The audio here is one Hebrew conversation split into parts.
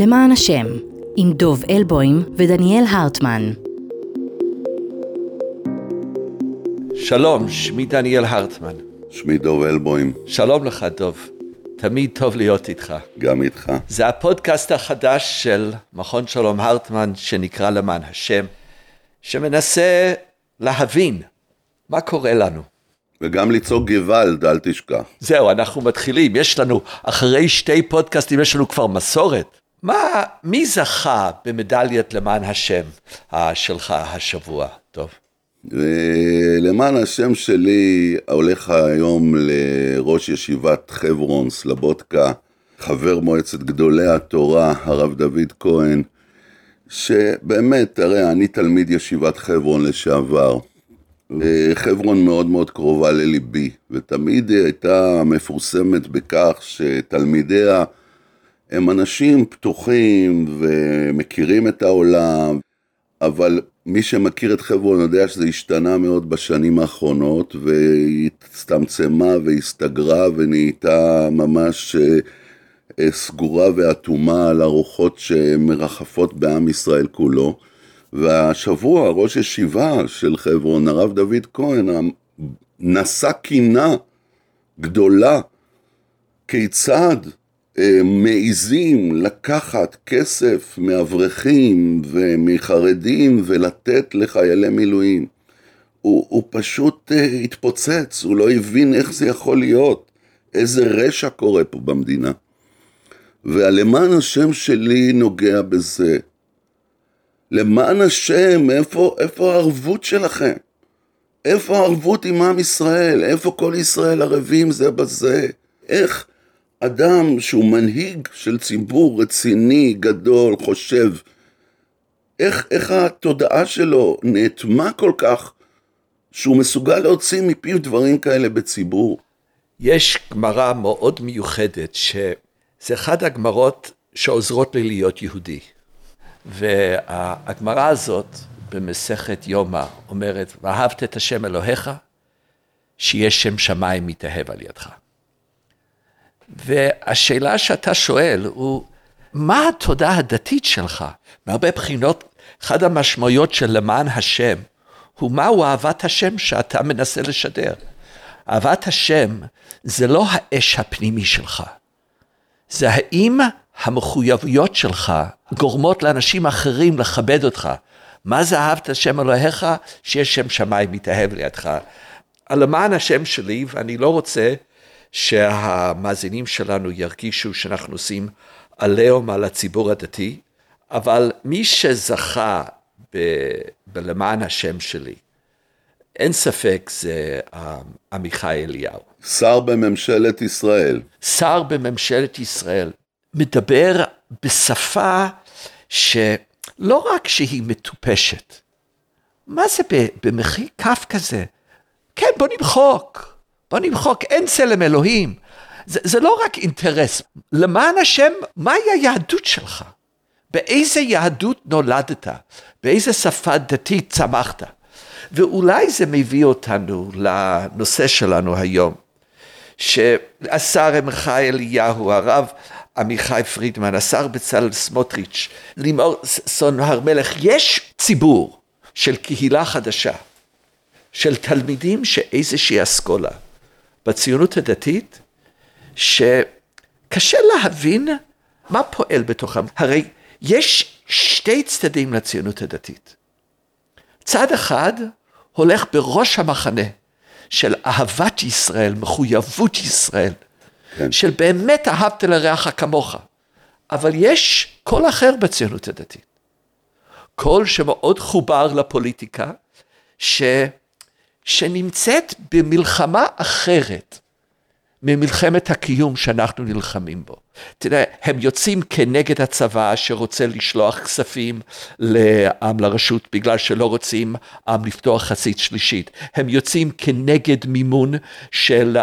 למען השם, עם דוב אלבוים ודניאל הרטמן. שלום, שמי דניאל הרטמן. שמי דוב אלבוים, שלום לך, דוב. תמיד טוב להיות איתך. גם איתך. זה הפודקאסט החדש של מכון שלום הרטמן, שנקרא למען השם, שמנסה להבין מה קורה לנו. וגם לצעוק גוואלד, אל תשכח. זהו, אנחנו מתחילים. יש לנו, אחרי שתי פודקאסטים, יש לנו כבר מסורת. מה, מי זכה במדליית למען השם אה, שלך השבוע, טוב? ולמען השם שלי, הולך היום לראש ישיבת חברון, סלבודקה, חבר מועצת גדולי התורה, הרב דוד כהן, שבאמת, הרי אני תלמיד ישיבת חברון לשעבר. חברון מאוד מאוד קרובה לליבי, ותמיד הייתה מפורסמת בכך שתלמידיה הם אנשים פתוחים ומכירים את העולם, אבל מי שמכיר את חברון יודע שזה השתנה מאוד בשנים האחרונות, והיא הצטמצמה והסתגרה ונהייתה ממש אה, סגורה ואטומה על הרוחות שמרחפות בעם ישראל כולו. והשבוע ראש ישיבה של חברון, הרב דוד כהן, נשא קינה גדולה כיצד אה, מעיזים לקחת כסף מאברכים ומחרדים ולתת לחיילי מילואים. הוא, הוא פשוט uh, התפוצץ, הוא לא הבין איך זה יכול להיות, איזה רשע קורה פה במדינה. והלמען השם שלי נוגע בזה. למען השם, איפה, איפה הערבות שלכם? איפה הערבות עם עם ישראל? איפה כל ישראל ערבים זה בזה? איך אדם שהוא מנהיג של ציבור רציני, גדול, חושב, איך, איך התודעה שלו נאטמה כל כך, שהוא מסוגל להוציא מפיו דברים כאלה בציבור? יש גמרא מאוד מיוחדת, שזה אחת הגמרות שעוזרות לי להיות יהודי. והגמרא הזאת במסכת יומא אומרת, ואהבת את השם אלוהיך, שיש שם שמיים מתאהב על ידך. והשאלה שאתה שואל הוא, מה התודעה הדתית שלך? מהרבה בחינות, אחת המשמעויות של למען השם, הוא מהו אהבת השם שאתה מנסה לשדר. אהבת השם זה לא האש הפנימי שלך, זה האם המחויבויות שלך גורמות לאנשים אחרים לכבד אותך. מה זה אהבת השם אלוהיך? שיש שם שמיים מתאהב לידך. למען השם שלי, ואני לא רוצה שהמאזינים שלנו ירגישו שאנחנו עושים עליהום על הציבור הדתי, אבל מי שזכה ב- בלמען השם שלי, אין ספק זה אה, עמיחי אליהו. שר בממשלת ישראל. שר בממשלת ישראל מדבר בשפה שלא רק שהיא מטופשת, מה זה במחי כף כזה? כן, בוא נמחוק. בוא נמחוק, אין צלם אלוהים. זה, זה לא רק אינטרס. למען השם, מהי היהדות שלך? באיזה יהדות נולדת? באיזה שפה דתית צמחת? ואולי זה מביא אותנו לנושא שלנו היום, שהשר עמחי אליהו, הרב עמיחי פרידמן, השר בצלאל סמוטריץ', לימור סון הר מלך, יש ציבור של קהילה חדשה, של תלמידים שאיזושהי אסכולה. בציונות הדתית, שקשה להבין מה פועל בתוכם. הרי יש שתי צדדים לציונות הדתית. צד אחד הולך בראש המחנה של אהבת ישראל, מחויבות ישראל, כן. של באמת אהבת לרעך כמוך. אבל יש קול אחר בציונות הדתית. קול שמאוד חובר לפוליטיקה, ש... שנמצאת במלחמה אחרת ממלחמת הקיום שאנחנו נלחמים בו. תראה, הם יוצאים כנגד הצבא שרוצה לשלוח כספים לעם לרשות בגלל שלא רוצים עם לפתוח חצית שלישית. הם יוצאים כנגד מימון של,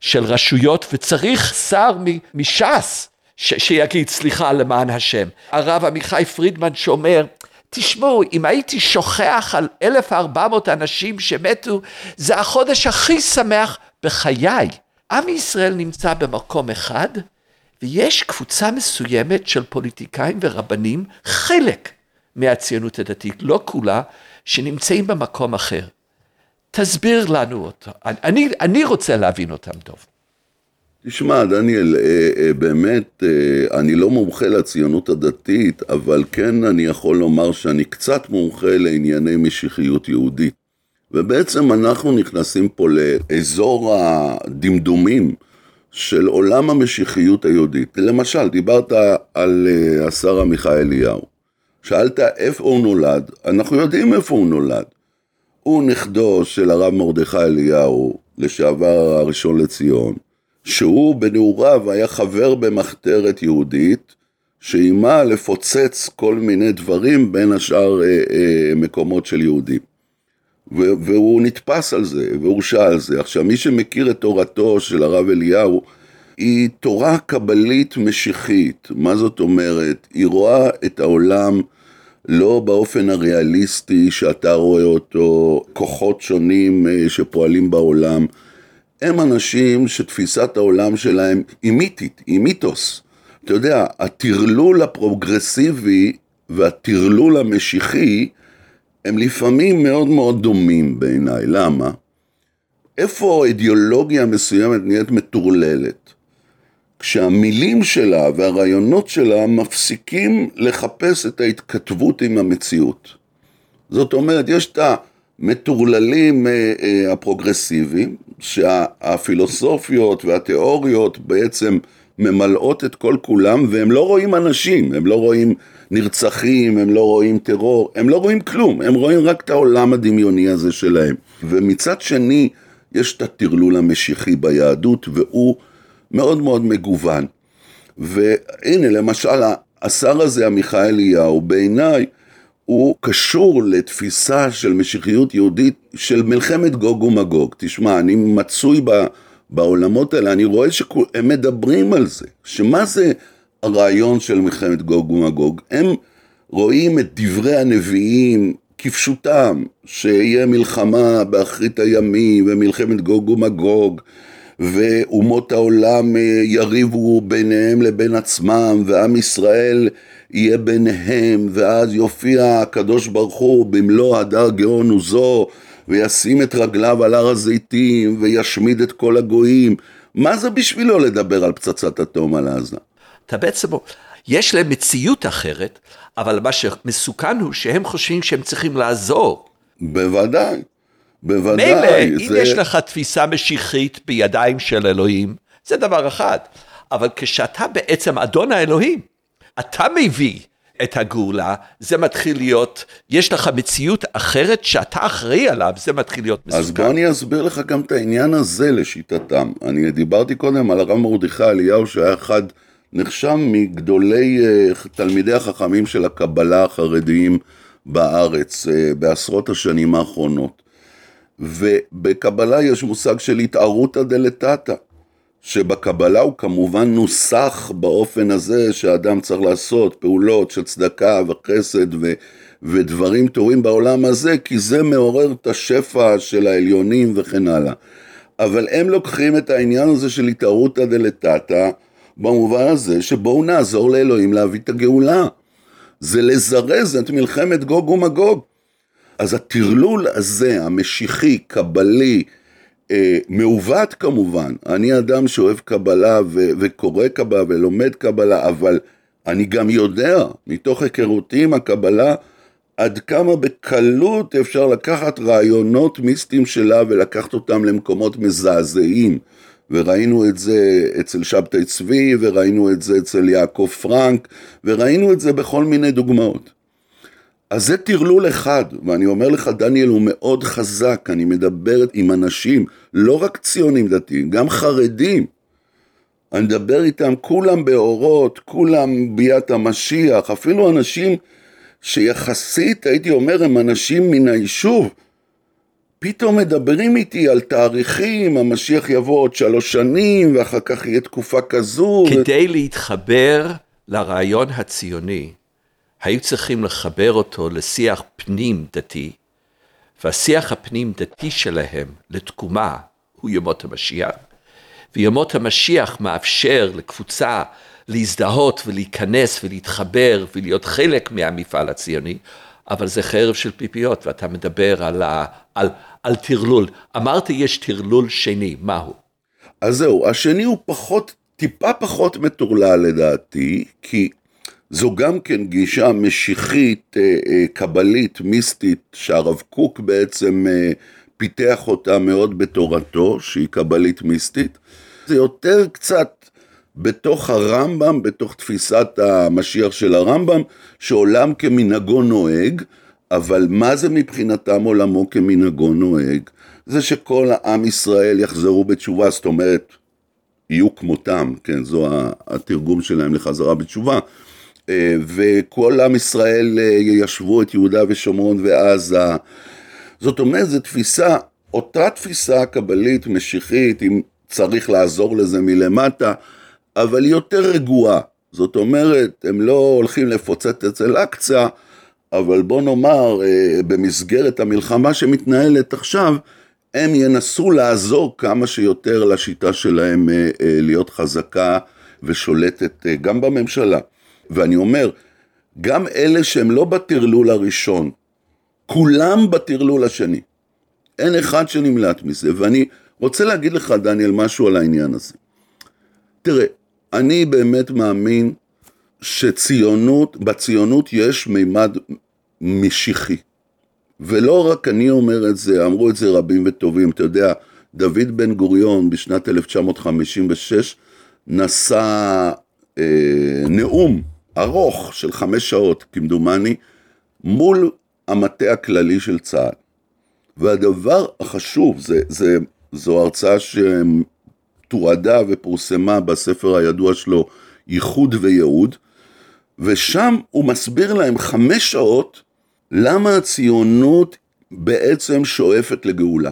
של רשויות וצריך שר מש"ס שיגיד סליחה למען השם. הרב עמיחי פרידמן שאומר תשמעו, אם הייתי שוכח על 1,400 אנשים שמתו, זה החודש הכי שמח בחיי. עם ישראל נמצא במקום אחד, ויש קבוצה מסוימת של פוליטיקאים ורבנים, חלק מהציונות הדתית, לא כולה, שנמצאים במקום אחר. תסביר לנו אותו. אני, אני רוצה להבין אותם טוב. תשמע, דניאל, אה, אה, באמת, אה, אני לא מומחה לציונות הדתית, אבל כן אני יכול לומר שאני קצת מומחה לענייני משיחיות יהודית. ובעצם אנחנו נכנסים פה לאזור הדמדומים של עולם המשיחיות היהודית. למשל, דיברת על השר עמיחי אליהו. שאלת איפה הוא נולד, אנחנו יודעים איפה הוא נולד. הוא נכדו של הרב מרדכי אליהו, לשעבר הראשון לציון, שהוא בנעוריו היה חבר במחתרת יהודית, שאיימה לפוצץ כל מיני דברים, בין השאר אה, אה, מקומות של יהודים. והוא נתפס על זה, והורשע על זה. עכשיו, מי שמכיר את תורתו של הרב אליהו, היא תורה קבלית משיחית. מה זאת אומרת? היא רואה את העולם לא באופן הריאליסטי שאתה רואה אותו, כוחות שונים אה, שפועלים בעולם. הם אנשים שתפיסת העולם שלהם היא מיתית, היא מיתוס. אתה יודע, הטרלול הפרוגרסיבי והטרלול המשיחי הם לפעמים מאוד מאוד דומים בעיניי. למה? איפה אידיאולוגיה מסוימת נהיית מטורללת? כשהמילים שלה והרעיונות שלה מפסיקים לחפש את ההתכתבות עם המציאות. זאת אומרת, יש את המטורללים אה, אה, הפרוגרסיביים, שהפילוסופיות והתיאוריות בעצם ממלאות את כל כולם, והם לא רואים אנשים, הם לא רואים נרצחים, הם לא רואים טרור, הם לא רואים כלום, הם רואים רק את העולם הדמיוני הזה שלהם. ומצד שני, יש את הטרלול המשיחי ביהדות, והוא מאוד מאוד מגוון. והנה, למשל, השר הזה, עמיחי אליהו, בעיניי, הוא קשור לתפיסה של משיחיות יהודית של מלחמת גוג ומגוג. תשמע, אני מצוי ב, בעולמות האלה, אני רואה שהם מדברים על זה, שמה זה הרעיון של מלחמת גוג ומגוג? הם רואים את דברי הנביאים כפשוטם, שיהיה מלחמה באחרית הימים ומלחמת גוג ומגוג, ואומות העולם אה, יריבו ביניהם לבין עצמם, ועם ישראל יהיה ביניהם, ואז יופיע הקדוש ברוך הוא במלוא הדר גאון עוזו, וישים את רגליו על הר הזיתים, וישמיד את כל הגויים. מה זה בשבילו לדבר על פצצת אטום על עזה? אתה בעצם, יש להם מציאות אחרת, אבל מה שמסוכן הוא שהם חושבים שהם צריכים לעזור. בוודאי. בוודאי. מילא, זה... אם יש לך תפיסה משיחית בידיים של אלוהים, זה דבר אחד. אבל כשאתה בעצם אדון האלוהים, אתה מביא את הגאולה, זה מתחיל להיות, יש לך מציאות אחרת שאתה אחראי עליו, זה מתחיל להיות מסוכן. אז בוא אני אסביר לך גם את העניין הזה לשיטתם. אני דיברתי קודם על הרב מרדכי אליהו, שהיה אחד, נחשב מגדולי uh, תלמידי החכמים של הקבלה החרדיים בארץ uh, בעשרות השנים האחרונות. ובקבלה יש מושג של התערותא דלתתא, שבקבלה הוא כמובן נוסח באופן הזה שאדם צריך לעשות פעולות של צדקה וחסד ו, ודברים טובים בעולם הזה, כי זה מעורר את השפע של העליונים וכן הלאה. אבל הם לוקחים את העניין הזה של התערותא דלתתא, במובן הזה שבואו נעזור לאלוהים להביא את הגאולה. זה לזרז את מלחמת גוג ומגוג. אז הטרלול הזה, המשיחי, קבלי, אה, מעוות כמובן, אני אדם שאוהב קבלה ו- וקורא קבלה ולומד קבלה, אבל אני גם יודע, מתוך היכרותי עם הקבלה, עד כמה בקלות אפשר לקחת רעיונות מיסטיים שלה ולקחת אותם למקומות מזעזעים. וראינו את זה אצל שבתאי צבי, וראינו את זה אצל יעקב פרנק, וראינו את זה בכל מיני דוגמאות. אז זה טרלול אחד, ואני אומר לך, דניאל הוא מאוד חזק, אני מדבר עם אנשים, לא רק ציונים דתיים, גם חרדים. אני מדבר איתם, כולם באורות, כולם ביאת המשיח, אפילו אנשים שיחסית, הייתי אומר, הם אנשים מן היישוב. פתאום מדברים איתי על תאריכים, המשיח יבוא עוד שלוש שנים, ואחר כך יהיה תקופה כזו. כדי ו... להתחבר לרעיון הציוני, היו צריכים לחבר אותו לשיח פנים דתי, והשיח הפנים דתי שלהם לתקומה הוא ימות המשיח, וימות המשיח מאפשר לקבוצה להזדהות ולהיכנס ולהתחבר ולהיות חלק מהמפעל הציוני, אבל זה חרב של פיפיות, ואתה מדבר על, ה, על, על טרלול. אמרתי יש טרלול שני, מהו? אז זהו, השני הוא פחות, טיפה פחות מטורלל לדעתי, כי זו גם כן גישה משיחית, אה, אה, קבלית, מיסטית, שהרב קוק בעצם אה, פיתח אותה מאוד בתורתו, שהיא קבלית מיסטית. זה יותר קצת בתוך הרמב"ם, בתוך תפיסת המשיח של הרמב"ם, שעולם כמנהגו נוהג, אבל מה זה מבחינתם עולמו כמנהגו נוהג? זה שכל העם ישראל יחזרו בתשובה, זאת אומרת, יהיו כמותם, כן, זו התרגום שלהם לחזרה בתשובה. אה, וכל עם ישראל אה, יישבו את יהודה ושומרון ועזה. זאת אומרת, זו תפיסה, אותה תפיסה קבלית, משיחית, אם צריך לעזור לזה מלמטה, אבל היא יותר רגועה. זאת אומרת, הם לא הולכים לפוצץ אצל אקצה, אבל בוא נאמר, אה, במסגרת המלחמה שמתנהלת עכשיו, הם ינסו לעזור כמה שיותר לשיטה שלהם להיות חזקה ושולטת גם בממשלה. ואני אומר, גם אלה שהם לא בטרלול הראשון, כולם בטרלול השני. אין אחד שנמלט מזה, ואני רוצה להגיד לך, דניאל, משהו על העניין הזה. תראה, אני באמת מאמין שציונות, בציונות יש מימד משיחי. ולא רק אני אומר את זה, אמרו את זה רבים וטובים. אתה יודע, דוד בן גוריון בשנת 1956 נשא אה, נאום ארוך של חמש שעות, כמדומני, מול המטה הכללי של צה"ל. והדבר החשוב, זה, זה, זו הרצאה שתועדה ופורסמה בספר הידוע שלו, ייחוד וייעוד, ושם הוא מסביר להם חמש שעות למה הציונות בעצם שואפת לגאולה.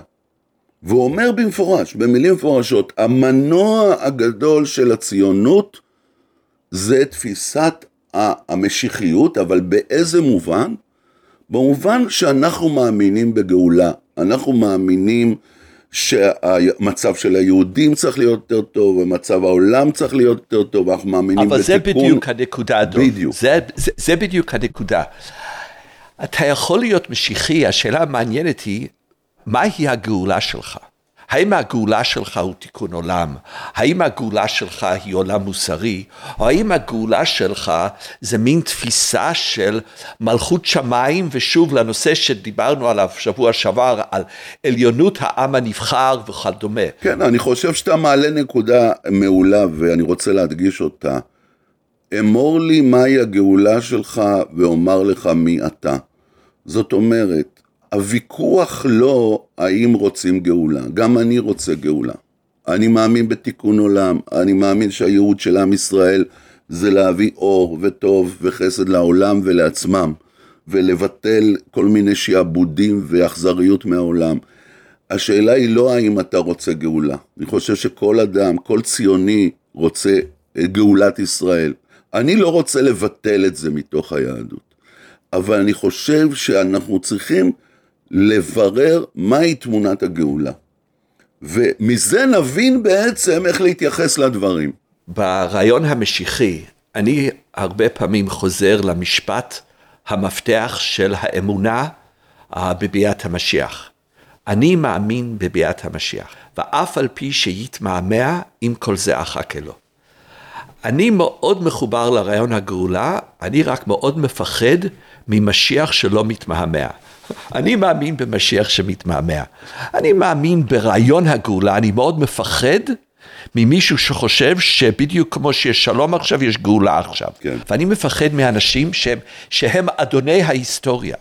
והוא אומר במפורש, במילים מפורשות, המנוע הגדול של הציונות זה תפיסת המשיחיות, אבל באיזה מובן? במובן שאנחנו מאמינים בגאולה, אנחנו מאמינים שהמצב של היהודים צריך להיות יותר טוב, ומצב העולם צריך להיות יותר טוב, אנחנו מאמינים אבל בתיקון. אבל זה בדיוק הנקודה, דוב. בדיוק. זה, זה, זה בדיוק הנקודה. אתה יכול להיות משיחי, השאלה המעניינת היא, מהי הגאולה שלך? האם הגאולה שלך הוא תיקון עולם? האם הגאולה שלך היא עולם מוסרי? או האם הגאולה שלך זה מין תפיסה של מלכות שמיים, ושוב לנושא שדיברנו עליו שבוע שעבר, על עליונות העם הנבחר וכדומה. כן, אני חושב שאתה מעלה נקודה מעולה, ואני רוצה להדגיש אותה. אמור לי מהי הגאולה שלך, ואומר לך מי אתה. זאת אומרת, הוויכוח לא האם רוצים גאולה, גם אני רוצה גאולה. אני מאמין בתיקון עולם, אני מאמין שהייעוד של עם ישראל זה להביא אור וטוב וחסד לעולם ולעצמם, ולבטל כל מיני שעבודים ואכזריות מהעולם. השאלה היא לא האם אתה רוצה גאולה, אני חושב שכל אדם, כל ציוני רוצה את גאולת ישראל. אני לא רוצה לבטל את זה מתוך היהדות, אבל אני חושב שאנחנו צריכים לברר מהי תמונת הגאולה. ומזה נבין בעצם איך להתייחס לדברים. ברעיון המשיחי, אני הרבה פעמים חוזר למשפט המפתח של האמונה בביאת המשיח. אני מאמין בביאת המשיח, ואף על פי שיתמהמה, עם כל זה אחכה לו. אני מאוד מחובר לרעיון הגאולה, אני רק מאוד מפחד ממשיח שלא מתמהמה. אני מאמין במשיח שמתמהמה. אני מאמין ברעיון הגאולה, אני מאוד מפחד ממישהו שחושב שבדיוק כמו שיש שלום עכשיו, יש גאולה עכשיו. כן. ואני מפחד מאנשים שהם, שהם אדוני ההיסטוריה.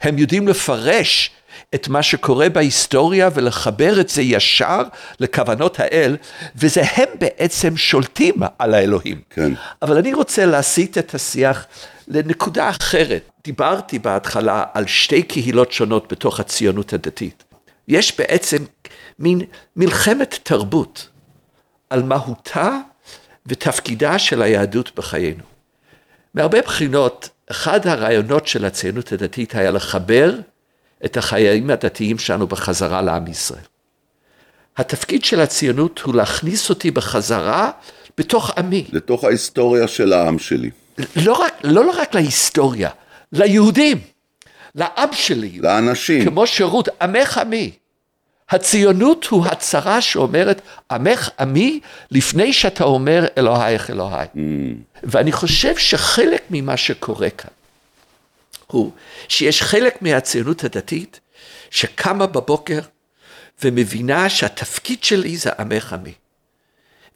הם יודעים לפרש את מה שקורה בהיסטוריה ולחבר את זה ישר לכוונות האל, וזה הם בעצם שולטים על האלוהים. כן. אבל אני רוצה להסיט את השיח לנקודה אחרת. דיברתי בהתחלה על שתי קהילות שונות בתוך הציונות הדתית. יש בעצם מין מלחמת תרבות על מהותה ותפקידה של היהדות בחיינו. מהרבה בחינות, אחד הרעיונות של הציונות הדתית היה לחבר את החיים הדתיים שלנו בחזרה לעם ישראל. התפקיד של הציונות הוא להכניס אותי בחזרה בתוך עמי. לתוך ההיסטוריה של העם שלי. לא רק, לא רק להיסטוריה, ליהודים, לעם שלי. לאנשים. כמו שירות, עמך עמי. הציונות הוא הצהרה שאומרת, עמך עמי, לפני שאתה אומר אלוהיך אלוהי. Mm. ואני חושב שחלק ממה שקורה כאן, הוא שיש חלק מהציונות הדתית שקמה בבוקר ומבינה שהתפקיד שלי זה עמך עמי.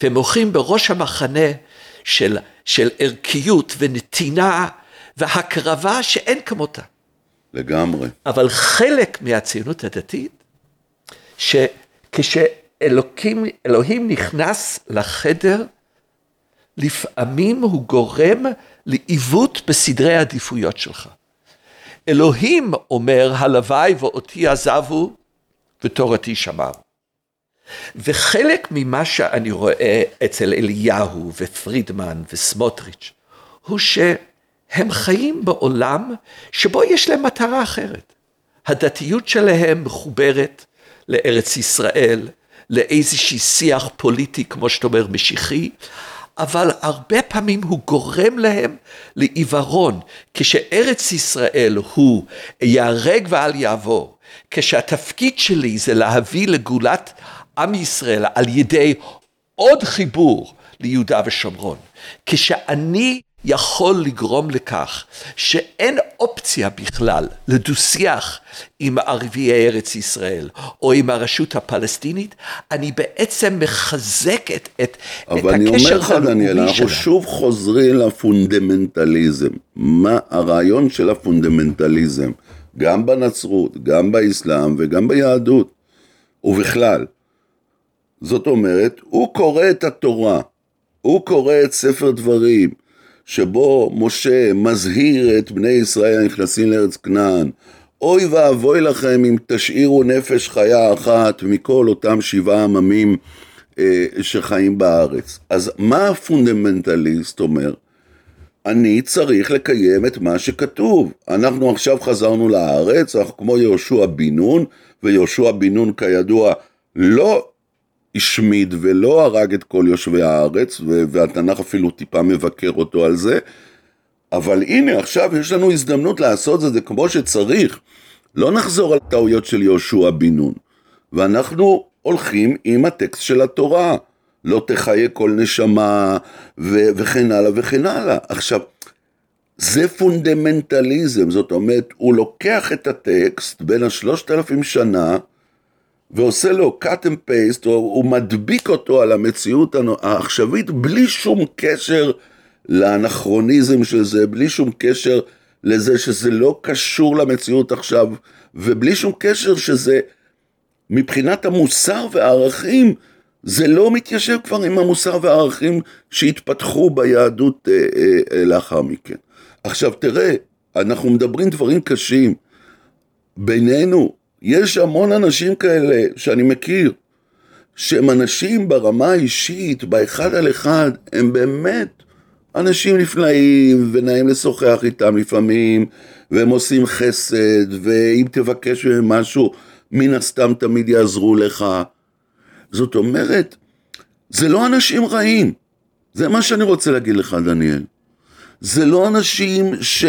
והם הולכים בראש המחנה של, של ערכיות ונתינה והקרבה שאין כמותה. לגמרי. אבל חלק מהציונות הדתית, שכשאלוהים נכנס לחדר, לפעמים הוא גורם לעיוות בסדרי העדיפויות שלך. אלוהים אומר, הלוואי ואותי עזבו ותורתי שמרו. וחלק ממה שאני רואה אצל אליהו ופרידמן וסמוטריץ', הוא שהם חיים בעולם שבו יש להם מטרה אחרת. הדתיות שלהם מחוברת לארץ ישראל, לאיזשהי שיח פוליטי, כמו שאתה אומר, משיחי, אבל הרבה פעמים הוא גורם להם לעיוורון. כשארץ ישראל הוא ייהרג ואל יעבור, כשהתפקיד שלי זה להביא לגאולת עם ישראל על ידי עוד חיבור ליהודה ושומרון, כשאני יכול לגרום לכך שאין אופציה בכלל לדו-שיח עם ערביי ארץ ישראל או עם הרשות הפלסטינית, אני בעצם מחזק את, את, את הקשר הלאומי שלנו. אבל אני אומר לך, דניאל, אנחנו שוב חוזרים לפונדמנטליזם. מה הרעיון של הפונדמנטליזם, גם בנצרות, גם באסלאם וגם ביהדות, ובכלל. זאת אומרת, הוא קורא את התורה, הוא קורא את ספר דברים, שבו משה מזהיר את בני ישראל הנכנסים לארץ כנען, אוי ואבוי לכם אם תשאירו נפש חיה אחת מכל אותם שבעה עממים אה, שחיים בארץ. אז מה הפונדמנטליסט אומר? אני צריך לקיים את מה שכתוב. אנחנו עכשיו חזרנו לארץ, אנחנו כמו יהושע בן נון, ויהושע בן נון כידוע לא השמיד ולא הרג את כל יושבי הארץ, והתנ"ך אפילו טיפה מבקר אותו על זה, אבל הנה עכשיו יש לנו הזדמנות לעשות את זה כמו שצריך. לא נחזור על טעויות של יהושע בן נון, ואנחנו הולכים עם הטקסט של התורה. לא תחיה כל נשמה, ו- וכן הלאה וכן הלאה. עכשיו, זה פונדמנטליזם, זאת אומרת, הוא לוקח את הטקסט בין השלושת אלפים שנה, ועושה לו cut and paste, או הוא מדביק אותו על המציאות העכשווית בלי שום קשר לאנכרוניזם של זה, בלי שום קשר לזה שזה לא קשור למציאות עכשיו, ובלי שום קשר שזה מבחינת המוסר והערכים, זה לא מתיישב כבר עם המוסר והערכים שהתפתחו ביהדות אה, אה, לאחר מכן. עכשיו תראה, אנחנו מדברים דברים קשים. בינינו, יש המון אנשים כאלה שאני מכיר, שהם אנשים ברמה האישית, באחד על אחד, הם באמת אנשים נפלאים, ונעים לשוחח איתם לפעמים, והם עושים חסד, ואם תבקש מהם משהו, מן הסתם תמיד יעזרו לך. זאת אומרת, זה לא אנשים רעים. זה מה שאני רוצה להגיד לך, דניאל. זה לא אנשים ש...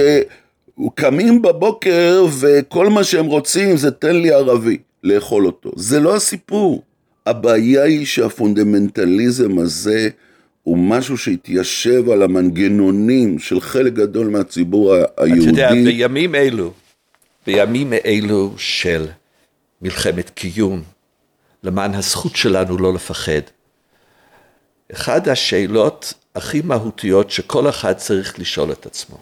קמים בבוקר וכל מה שהם רוצים זה תן לי ערבי לאכול אותו. זה לא הסיפור. הבעיה היא שהפונדמנטליזם הזה הוא משהו שהתיישב על המנגנונים של חלק גדול מהציבור היהודי. אתה יודע, בימים אלו, בימים אלו של מלחמת קיום, למען הזכות שלנו לא לפחד, אחת השאלות הכי מהותיות שכל אחד צריך לשאול את עצמו.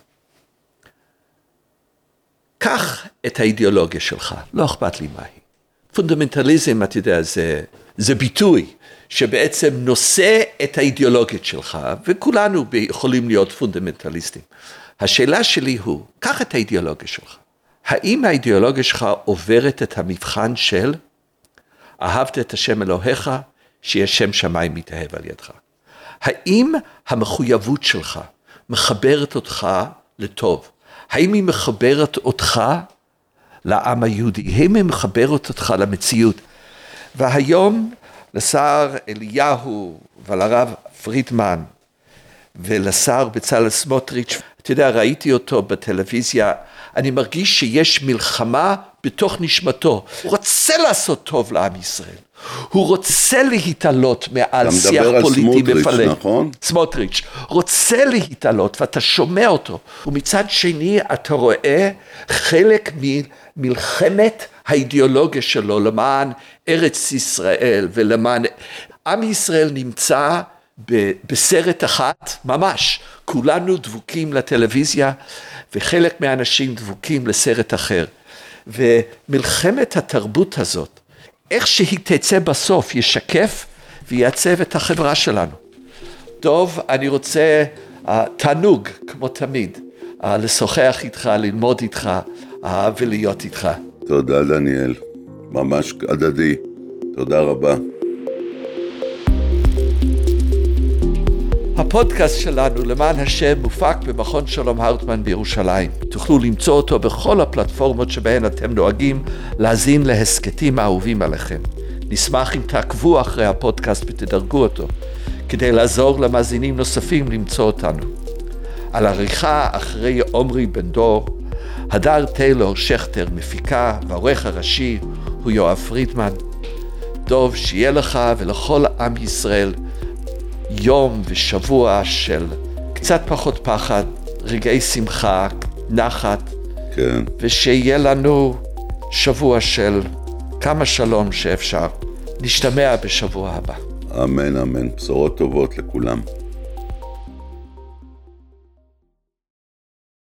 קח את האידיאולוגיה שלך, לא אכפת לי מהי. פונדמנטליזם, אתה יודע, זה, זה ביטוי שבעצם נושא את האידיאולוגיה שלך, וכולנו יכולים להיות פונדמנטליסטים. השאלה שלי הוא, קח את האידיאולוגיה שלך. האם האידיאולוגיה שלך עוברת את המבחן של אהבת את השם אלוהיך, שיהיה שם שמיים מתאהב על ידך? האם המחויבות שלך מחברת אותך לטוב? האם היא מחברת אותך לעם היהודי? האם היא מחברת אותך למציאות? והיום, לשר אליהו ולרב פרידמן ולשר בצלאל סמוטריץ', אתה יודע, ראיתי אותו בטלוויזיה, אני מרגיש שיש מלחמה בתוך נשמתו. הוא רוצה לעשות טוב לעם ישראל. הוא רוצה להתעלות מעל שיח פוליטי מפלג. אתה מדבר על סמוטריץ', נכון? סמוטריץ', רוצה להתעלות, ואתה שומע אותו. ומצד שני, אתה רואה חלק ממלחמת האידיאולוגיה שלו למען ארץ ישראל ולמען... עם ישראל נמצא בסרט אחת, ממש. כולנו דבוקים לטלוויזיה, וחלק מהאנשים דבוקים לסרט אחר. ומלחמת התרבות הזאת, איך שהיא תצא בסוף, ישקף וייצב את החברה שלנו. טוב, אני רוצה, uh, תענוג, כמו תמיד, uh, לשוחח איתך, ללמוד איתך uh, ולהיות איתך. תודה, דניאל. ממש הדדי. תודה רבה. הפודקאסט שלנו, למען השם, מופק במכון שלום הרטמן בירושלים. תוכלו למצוא אותו בכל הפלטפורמות שבהן אתם נוהגים להאזין להסכתים האהובים עליכם. נשמח אם תעקבו אחרי הפודקאסט ותדרגו אותו, כדי לעזור למאזינים נוספים למצוא אותנו. על עריכה אחרי עומרי בן דור, הדר טיילור שכטר מפיקה, והעורך הראשי הוא יואב פרידמן. דוב, שיהיה לך ולכל עם ישראל יום ושבוע של קצת פחות פחד, רגעי שמחה, נחת, כן. ושיהיה לנו שבוע של כמה שלום שאפשר. נשתמע בשבוע הבא. אמן, אמן. בשורות טובות לכולם.